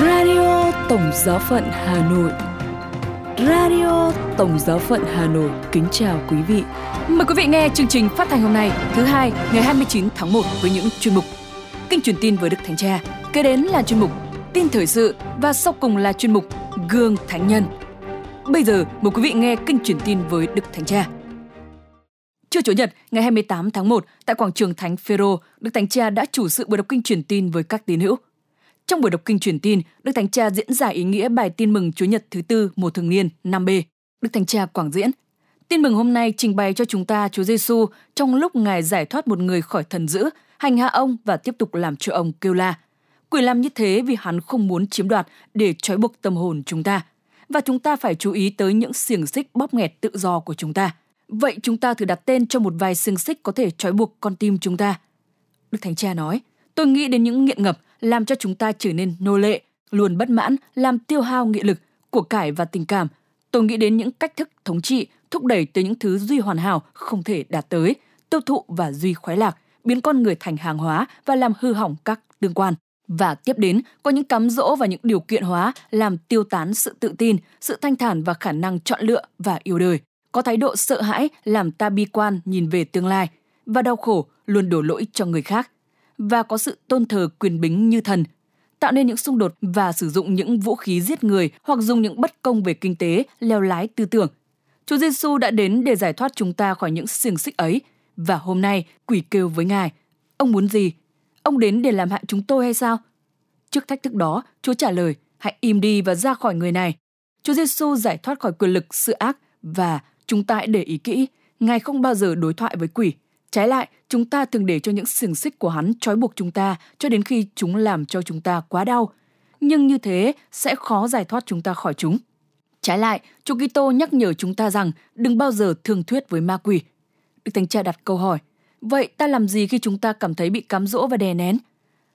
Radio Tổng Giáo phận Hà Nội Radio Tổng Giáo phận Hà Nội kính chào quý vị. Mời quý vị nghe chương trình phát thanh hôm nay, thứ hai, ngày 29 tháng 1 với những chuyên mục Kinh truyền tin với Đức Thánh Cha, kế đến là chuyên mục Tin thời sự và sau cùng là chuyên mục Gương Thánh Nhân. Bây giờ mời quý vị nghe kinh truyền tin với Đức Thánh Cha. Trưa Chủ nhật, ngày 28 tháng 1, tại quảng trường Thánh Phêrô, Đức Thánh Cha đã chủ sự buổi đọc kinh truyền tin với các tín hữu. Trong buổi đọc kinh truyền tin, Đức Thánh Cha diễn giải ý nghĩa bài tin mừng Chúa Nhật thứ tư mùa thường niên 5B. Đức Thánh Cha quảng diễn. Tin mừng hôm nay trình bày cho chúng ta Chúa Giêsu trong lúc Ngài giải thoát một người khỏi thần dữ, hành hạ ông và tiếp tục làm cho ông kêu la. Quỷ làm như thế vì hắn không muốn chiếm đoạt để trói buộc tâm hồn chúng ta. Và chúng ta phải chú ý tới những xiềng xích bóp nghẹt tự do của chúng ta. Vậy chúng ta thử đặt tên cho một vài xiềng xích có thể trói buộc con tim chúng ta. Đức Thánh Cha nói, tôi nghĩ đến những nghiện ngập làm cho chúng ta trở nên nô lệ, luôn bất mãn, làm tiêu hao nghị lực, của cải và tình cảm. Tôi nghĩ đến những cách thức thống trị, thúc đẩy tới những thứ duy hoàn hảo không thể đạt tới, tiêu thụ và duy khoái lạc, biến con người thành hàng hóa và làm hư hỏng các tương quan. Và tiếp đến có những cám dỗ và những điều kiện hóa làm tiêu tán sự tự tin, sự thanh thản và khả năng chọn lựa và yêu đời. Có thái độ sợ hãi làm ta bi quan nhìn về tương lai và đau khổ luôn đổ lỗi cho người khác và có sự tôn thờ quyền bính như thần, tạo nên những xung đột và sử dụng những vũ khí giết người hoặc dùng những bất công về kinh tế, leo lái tư tưởng. Chúa Giêsu đã đến để giải thoát chúng ta khỏi những xiềng xích ấy và hôm nay quỷ kêu với Ngài, ông muốn gì? Ông đến để làm hại chúng tôi hay sao? Trước thách thức đó, Chúa trả lời, hãy im đi và ra khỏi người này. Chúa Giêsu giải thoát khỏi quyền lực sự ác và chúng ta hãy để ý kỹ, Ngài không bao giờ đối thoại với quỷ. Trái lại, chúng ta thường để cho những xiềng xích của hắn trói buộc chúng ta cho đến khi chúng làm cho chúng ta quá đau. Nhưng như thế sẽ khó giải thoát chúng ta khỏi chúng. Trái lại, Chúa Kitô nhắc nhở chúng ta rằng đừng bao giờ thương thuyết với ma quỷ. Đức Thánh Cha đặt câu hỏi, vậy ta làm gì khi chúng ta cảm thấy bị cám dỗ và đè nén?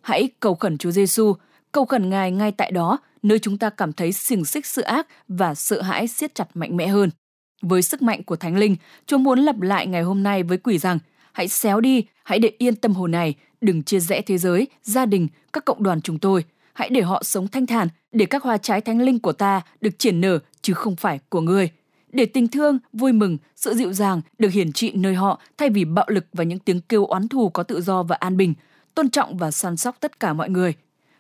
Hãy cầu khẩn Chúa Giêsu, cầu khẩn Ngài ngay tại đó, nơi chúng ta cảm thấy xiềng xích sự ác và sợ hãi siết chặt mạnh mẽ hơn. Với sức mạnh của Thánh Linh, Chúa muốn lặp lại ngày hôm nay với quỷ rằng – hãy xéo đi, hãy để yên tâm hồn này, đừng chia rẽ thế giới, gia đình, các cộng đoàn chúng tôi. Hãy để họ sống thanh thản, để các hoa trái thánh linh của ta được triển nở chứ không phải của ngươi. Để tình thương, vui mừng, sự dịu dàng được hiển trị nơi họ thay vì bạo lực và những tiếng kêu oán thù có tự do và an bình, tôn trọng và săn sóc tất cả mọi người.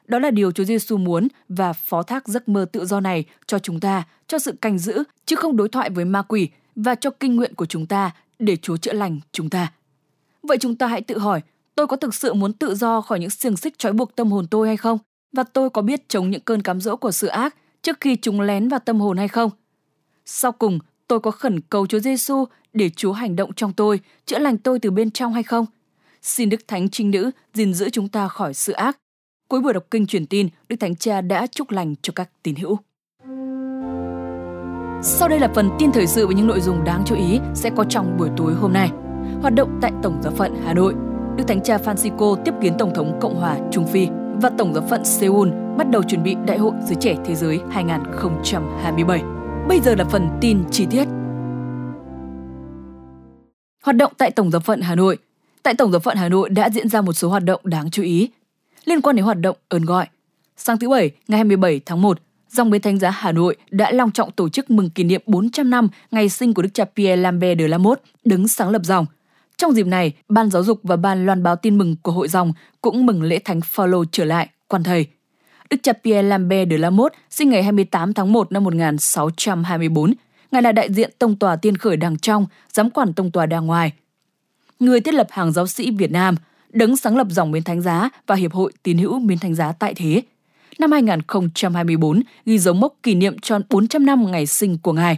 Đó là điều Chúa Giêsu muốn và phó thác giấc mơ tự do này cho chúng ta, cho sự canh giữ, chứ không đối thoại với ma quỷ và cho kinh nguyện của chúng ta để Chúa chữa lành chúng ta. Vậy chúng ta hãy tự hỏi, tôi có thực sự muốn tự do khỏi những xiềng xích trói buộc tâm hồn tôi hay không? Và tôi có biết chống những cơn cám dỗ của sự ác trước khi chúng lén vào tâm hồn hay không? Sau cùng, tôi có khẩn cầu Chúa Giêsu để Chúa hành động trong tôi, chữa lành tôi từ bên trong hay không? Xin Đức Thánh Trinh Nữ gìn giữ chúng ta khỏi sự ác. Cuối buổi đọc kinh truyền tin, Đức Thánh Cha đã chúc lành cho các tín hữu. Sau đây là phần tin thời sự với những nội dung đáng chú ý sẽ có trong buổi tối hôm nay hoạt động tại Tổng giáo phận Hà Nội. Đức Thánh Cha Francisco tiếp kiến Tổng thống Cộng hòa Trung Phi và Tổng giáo phận Seoul bắt đầu chuẩn bị Đại hội Giới trẻ Thế giới 2027. Bây giờ là phần tin chi tiết. Hoạt động tại Tổng giáo phận Hà Nội Tại Tổng giáo phận Hà Nội đã diễn ra một số hoạt động đáng chú ý liên quan đến hoạt động ơn gọi. Sáng thứ Bảy, ngày 27 tháng 1, dòng bến Thánh giá Hà Nội đã long trọng tổ chức mừng kỷ niệm 400 năm ngày sinh của Đức cha Pierre Lambert de Lamotte, đứng sáng lập dòng. Trong dịp này, Ban Giáo dục và Ban loan báo tin mừng của hội dòng cũng mừng lễ thánh Phaolô trở lại, quan thầy. Đức cha Pierre Lambert de la Motte sinh ngày 28 tháng 1 năm 1624. Ngài là đại diện tông tòa tiên khởi đàng trong, giám quản tông tòa đàng ngoài. Người thiết lập hàng giáo sĩ Việt Nam, đấng sáng lập dòng Miến Thánh Giá và Hiệp hội Tín hữu Miến Thánh Giá tại thế. Năm 2024 ghi dấu mốc kỷ niệm tròn 400 năm ngày sinh của Ngài.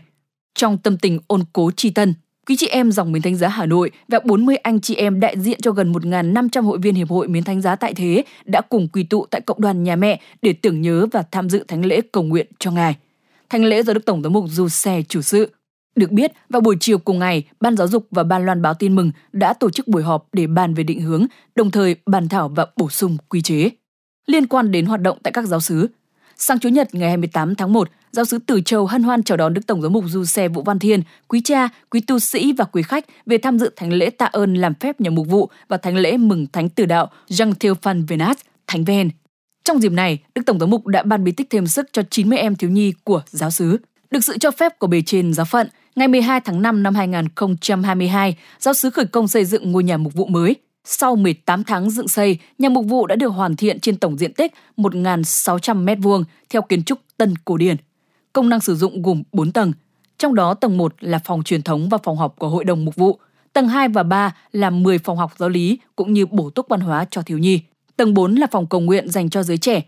Trong tâm tình ôn cố tri tân, Quý chị em dòng miến thánh giá Hà Nội và 40 anh chị em đại diện cho gần 1.500 hội viên Hiệp hội Miến Thánh giá tại thế đã cùng quy tụ tại cộng đoàn nhà mẹ để tưởng nhớ và tham dự thánh lễ cầu nguyện cho ngài. Thánh lễ do Đức Tổng giám mục Du Xe chủ sự. Được biết, vào buổi chiều cùng ngày, Ban Giáo dục và Ban Loan báo tin mừng đã tổ chức buổi họp để bàn về định hướng, đồng thời bàn thảo và bổ sung quy chế. Liên quan đến hoạt động tại các giáo sứ, Sáng Chủ nhật ngày 28 tháng 1, giáo sứ Tử Châu hân hoan chào đón Đức Tổng giám mục Du Xe Vũ Văn Thiên, quý cha, quý tu sĩ và quý khách về tham dự thánh lễ tạ ơn làm phép nhà mục vụ và thánh lễ mừng thánh tử đạo Jean Theophan Venat, Thánh Ven. Trong dịp này, Đức Tổng giám mục đã ban bí tích thêm sức cho 90 em thiếu nhi của giáo xứ. Được sự cho phép của bề trên giáo phận, ngày 12 tháng 5 năm 2022, giáo xứ khởi công xây dựng ngôi nhà mục vụ mới. Sau 18 tháng dựng xây, nhà mục vụ đã được hoàn thiện trên tổng diện tích 1.600 m2 theo kiến trúc tân cổ điển. Công năng sử dụng gồm 4 tầng, trong đó tầng 1 là phòng truyền thống và phòng học của Hội đồng Mục vụ, tầng 2 và 3 là 10 phòng học giáo lý cũng như bổ túc văn hóa cho thiếu nhi. Tầng 4 là phòng cầu nguyện dành cho giới trẻ.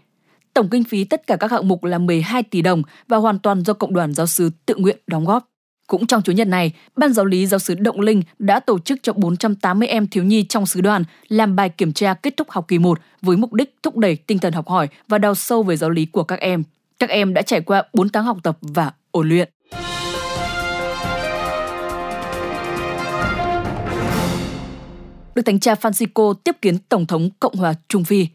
Tổng kinh phí tất cả các hạng mục là 12 tỷ đồng và hoàn toàn do cộng đoàn giáo sứ tự nguyện đóng góp. Cũng trong chủ nhật này, Ban giáo lý giáo sứ Động Linh đã tổ chức cho 480 em thiếu nhi trong sứ đoàn làm bài kiểm tra kết thúc học kỳ 1 với mục đích thúc đẩy tinh thần học hỏi và đào sâu về giáo lý của các em. Các em đã trải qua 4 tháng học tập và ôn luyện. Đức Thánh Cha Francisco tiếp kiến Tổng thống Cộng hòa Trung Phi.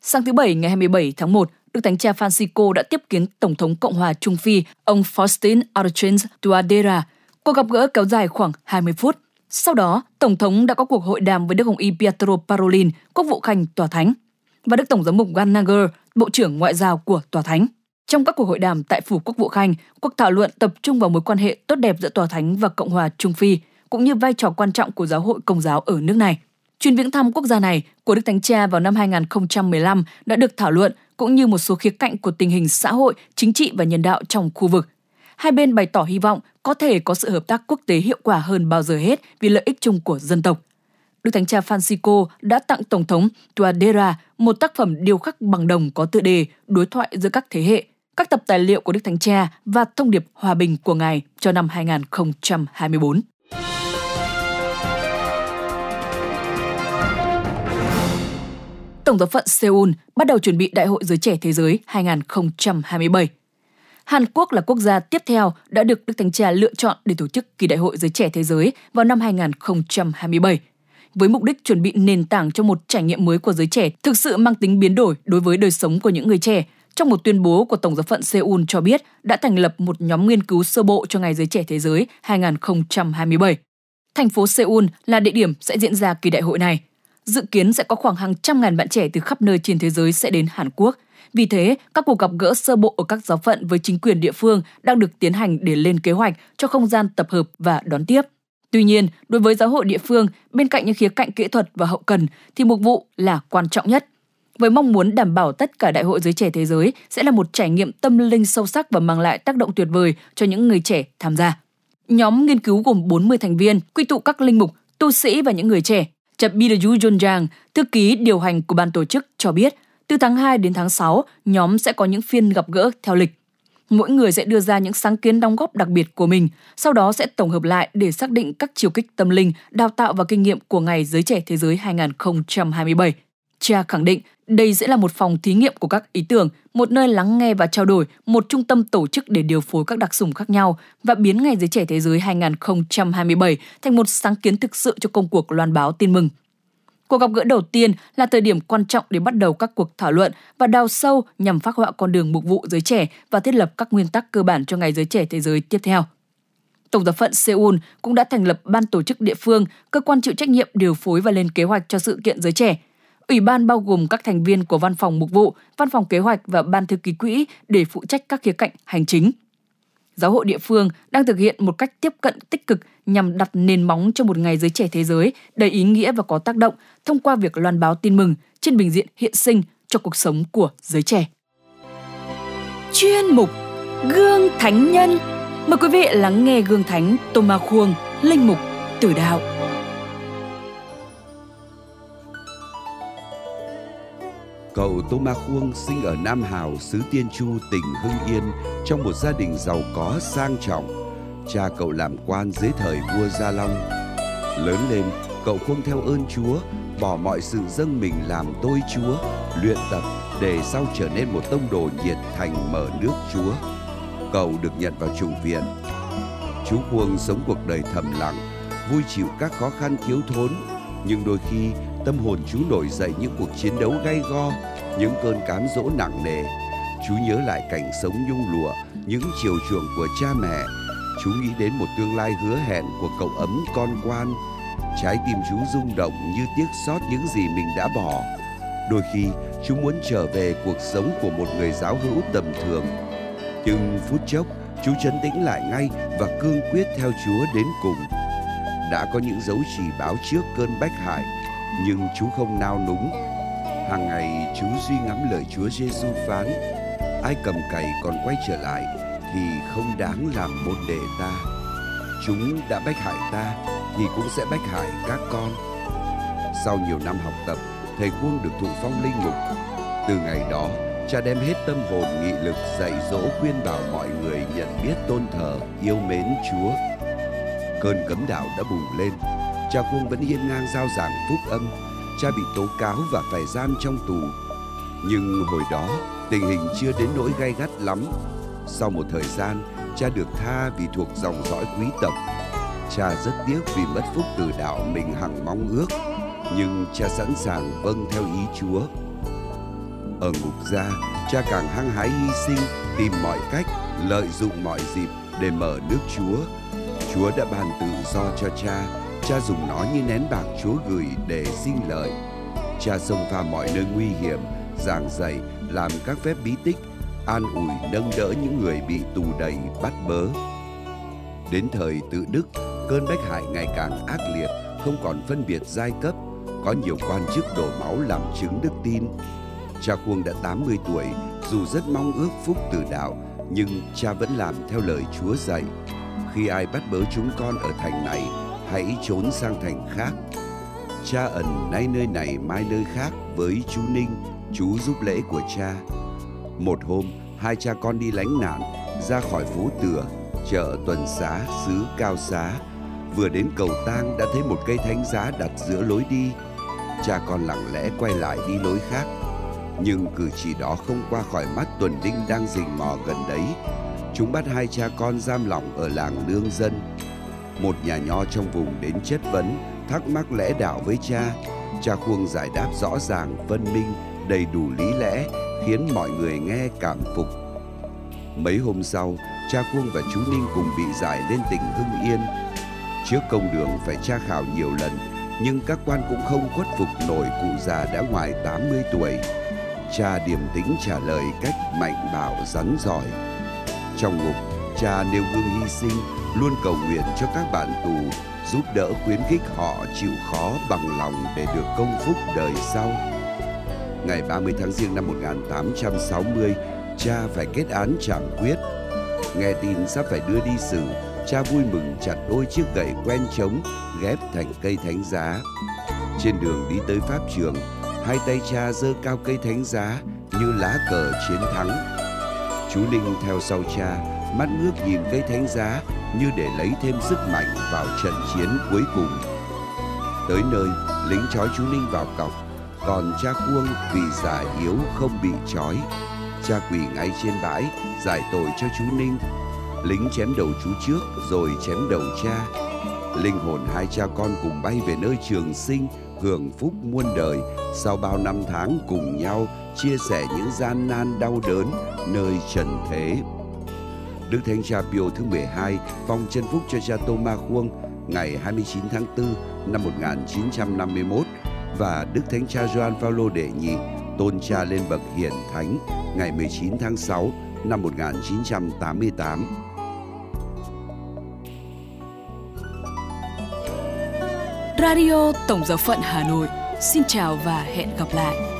Sáng thứ Bảy ngày 27 tháng 1, Đức Thánh Cha Francisco đã tiếp kiến Tổng thống Cộng hòa Trung Phi, ông Faustin Archange Touadera. Cuộc gặp gỡ kéo dài khoảng 20 phút. Sau đó, Tổng thống đã có cuộc hội đàm với Đức Hồng Y Pietro Parolin, quốc vụ khanh Tòa Thánh, và Đức Tổng giám mục Gallagher, Bộ trưởng Ngoại giao của Tòa Thánh. Trong các cuộc hội đàm tại Phủ Quốc vụ Khanh, cuộc thảo luận tập trung vào mối quan hệ tốt đẹp giữa Tòa Thánh và Cộng hòa Trung Phi, cũng như vai trò quan trọng của giáo hội công giáo ở nước này. Chuyến viếng thăm quốc gia này của Đức Thánh Cha vào năm 2015 đã được thảo luận cũng như một số khía cạnh của tình hình xã hội, chính trị và nhân đạo trong khu vực. Hai bên bày tỏ hy vọng có thể có sự hợp tác quốc tế hiệu quả hơn bao giờ hết vì lợi ích chung của dân tộc. Đức Thánh Cha Francisco đã tặng Tổng thống Tuadera một tác phẩm điêu khắc bằng đồng có tựa đề Đối thoại giữa các thế hệ, các tập tài liệu của Đức Thánh Cha và thông điệp hòa bình của Ngài cho năm 2024. Tổng thống phận Seoul bắt đầu chuẩn bị Đại hội Giới Trẻ Thế giới 2027. Hàn Quốc là quốc gia tiếp theo đã được Đức Thánh Cha lựa chọn để tổ chức kỳ Đại hội Giới Trẻ Thế giới vào năm 2027 với mục đích chuẩn bị nền tảng cho một trải nghiệm mới của giới trẻ thực sự mang tính biến đổi đối với đời sống của những người trẻ. Trong một tuyên bố của Tổng giáo phận Seoul cho biết đã thành lập một nhóm nghiên cứu sơ bộ cho Ngày Giới Trẻ Thế giới 2027. Thành phố Seoul là địa điểm sẽ diễn ra kỳ đại hội này dự kiến sẽ có khoảng hàng trăm ngàn bạn trẻ từ khắp nơi trên thế giới sẽ đến Hàn Quốc. Vì thế, các cuộc gặp gỡ sơ bộ ở các giáo phận với chính quyền địa phương đang được tiến hành để lên kế hoạch cho không gian tập hợp và đón tiếp. Tuy nhiên, đối với giáo hội địa phương, bên cạnh những khía cạnh kỹ thuật và hậu cần thì mục vụ là quan trọng nhất. Với mong muốn đảm bảo tất cả đại hội giới trẻ thế giới sẽ là một trải nghiệm tâm linh sâu sắc và mang lại tác động tuyệt vời cho những người trẻ tham gia. Nhóm nghiên cứu gồm 40 thành viên, quy tụ các linh mục, tu sĩ và những người trẻ Chập Bidayu Jonjang, thư ký điều hành của ban tổ chức cho biết, từ tháng 2 đến tháng 6, nhóm sẽ có những phiên gặp gỡ theo lịch. Mỗi người sẽ đưa ra những sáng kiến đóng góp đặc biệt của mình, sau đó sẽ tổng hợp lại để xác định các chiều kích tâm linh, đào tạo và kinh nghiệm của Ngày Giới Trẻ Thế Giới 2027. Cha khẳng định đây sẽ là một phòng thí nghiệm của các ý tưởng, một nơi lắng nghe và trao đổi, một trung tâm tổ chức để điều phối các đặc sủng khác nhau và biến Ngày Giới Trẻ Thế Giới 2027 thành một sáng kiến thực sự cho công cuộc loan báo tin mừng. Cuộc gặp gỡ đầu tiên là thời điểm quan trọng để bắt đầu các cuộc thảo luận và đào sâu nhằm phát họa con đường mục vụ giới trẻ và thiết lập các nguyên tắc cơ bản cho Ngày Giới Trẻ Thế Giới tiếp theo. Tổng giáo phận Seoul cũng đã thành lập ban tổ chức địa phương, cơ quan chịu trách nhiệm điều phối và lên kế hoạch cho sự kiện giới trẻ, Ủy ban bao gồm các thành viên của Văn phòng Mục vụ, Văn phòng Kế hoạch và Ban thư ký quỹ để phụ trách các khía cạnh hành chính. Giáo hội địa phương đang thực hiện một cách tiếp cận tích cực nhằm đặt nền móng cho một ngày giới trẻ thế giới đầy ý nghĩa và có tác động thông qua việc loan báo tin mừng trên bình diện hiện sinh cho cuộc sống của giới trẻ. Chuyên mục Gương Thánh Nhân Mời quý vị lắng nghe Gương Thánh Tô Ma Khuông, Linh Mục Tử Đạo. Cậu Tô Ma Khuông sinh ở Nam Hào, xứ Tiên Chu, tỉnh Hưng Yên trong một gia đình giàu có sang trọng. Cha cậu làm quan dưới thời vua Gia Long. Lớn lên, cậu khuông theo ơn Chúa, bỏ mọi sự dâng mình làm tôi Chúa, luyện tập để sau trở nên một tông đồ nhiệt thành mở nước Chúa. Cậu được nhận vào trùng viện. Chú Khuông sống cuộc đời thầm lặng, vui chịu các khó khăn thiếu thốn, nhưng đôi khi tâm hồn chú nổi dậy những cuộc chiến đấu gay go, những cơn cám dỗ nặng nề. Chú nhớ lại cảnh sống nhung lụa, những chiều chuộng của cha mẹ. Chú nghĩ đến một tương lai hứa hẹn của cậu ấm con quan. Trái tim chú rung động như tiếc xót những gì mình đã bỏ. Đôi khi, chú muốn trở về cuộc sống của một người giáo hữu tầm thường. Nhưng phút chốc, chú chấn tĩnh lại ngay và cương quyết theo Chúa đến cùng. Đã có những dấu chỉ báo trước cơn bách hại, nhưng chú không nao núng. Hàng ngày chú suy ngẫm lời Chúa Giêsu phán: Ai cầm cày còn quay trở lại thì không đáng làm môn đệ ta. Chúng đã bách hại ta thì cũng sẽ bách hại các con. Sau nhiều năm học tập, thầy Quân được thụ phong linh mục. Từ ngày đó, cha đem hết tâm hồn nghị lực dạy dỗ khuyên bảo mọi người nhận biết tôn thờ, yêu mến Chúa. Cơn cấm đạo đã bùng lên, cha Quân vẫn hiên ngang giao giảng phúc âm. Cha bị tố cáo và phải giam trong tù. Nhưng hồi đó, tình hình chưa đến nỗi gay gắt lắm. Sau một thời gian, cha được tha vì thuộc dòng dõi quý tộc. Cha rất tiếc vì mất phúc từ đạo mình hằng mong ước, nhưng cha sẵn sàng vâng theo ý Chúa. Ở ngục gia, cha càng hăng hái hy sinh, tìm mọi cách, lợi dụng mọi dịp để mở nước Chúa. Chúa đã ban tự do cho cha, cha dùng nó như nén bạc Chúa gửi để sinh lợi. Cha xông pha mọi nơi nguy hiểm, giảng dạy, làm các phép bí tích, an ủi nâng đỡ những người bị tù đầy bắt bớ. Đến thời tự đức, cơn bách hại ngày càng ác liệt, không còn phân biệt giai cấp, có nhiều quan chức đổ máu làm chứng đức tin. Cha Khuông đã 80 tuổi, dù rất mong ước phúc từ đạo, nhưng cha vẫn làm theo lời Chúa dạy. Khi ai bắt bớ chúng con ở thành này, hãy trốn sang thành khác. Cha ẩn nay nơi này mai nơi khác với chú Ninh, chú giúp lễ của cha. Một hôm, hai cha con đi lánh nạn, ra khỏi phố Từa, chợ tuần xá, xứ cao xá. Vừa đến cầu tang đã thấy một cây thánh giá đặt giữa lối đi. Cha con lặng lẽ quay lại đi lối khác. Nhưng cử chỉ đó không qua khỏi mắt tuần đinh đang rình mò gần đấy. Chúng bắt hai cha con giam lỏng ở làng lương dân. Một nhà nho trong vùng đến chất vấn, thắc mắc lẽ đạo với cha. Cha khuông giải đáp rõ ràng, phân minh, đầy đủ lý lẽ, khiến mọi người nghe cảm phục. Mấy hôm sau, cha Khuông và chú Ninh cùng bị giải lên tỉnh Hưng Yên. Trước công đường phải tra khảo nhiều lần, nhưng các quan cũng không khuất phục nổi cụ già đã ngoài 80 tuổi. Cha điềm tĩnh trả lời cách mạnh bạo rắn giỏi. Trong ngục, cha nêu gương hy sinh, luôn cầu nguyện cho các bạn tù, giúp đỡ khuyến khích họ chịu khó bằng lòng để được công phúc đời sau ngày 30 tháng Giêng năm 1860, cha phải kết án trảm quyết. Nghe tin sắp phải đưa đi xử, cha vui mừng chặt đôi chiếc gậy quen trống ghép thành cây thánh giá. Trên đường đi tới pháp trường, hai tay cha giơ cao cây thánh giá như lá cờ chiến thắng. Chú Linh theo sau cha, mắt ngước nhìn cây thánh giá như để lấy thêm sức mạnh vào trận chiến cuối cùng. Tới nơi, lính trói chú Ninh vào cọc còn cha cuông vì già yếu không bị trói. Cha quỳ ngay trên bãi, giải tội cho chú Ninh. Lính chém đầu chú trước rồi chém đầu cha. Linh hồn hai cha con cùng bay về nơi trường sinh, hưởng phúc muôn đời sau bao năm tháng cùng nhau chia sẻ những gian nan đau đớn nơi trần thế. Đức Thánh Cha Pio thứ 12 phong chân phúc cho cha Tô Ma Khuông ngày 29 tháng 4 năm 1951 và Đức Thánh Cha Gioan Phaolô đệ nhị tôn cha lên bậc hiển thánh ngày 19 tháng 6 năm 1988. Radio Tổng giáo phận Hà Nội. Xin chào và hẹn gặp lại.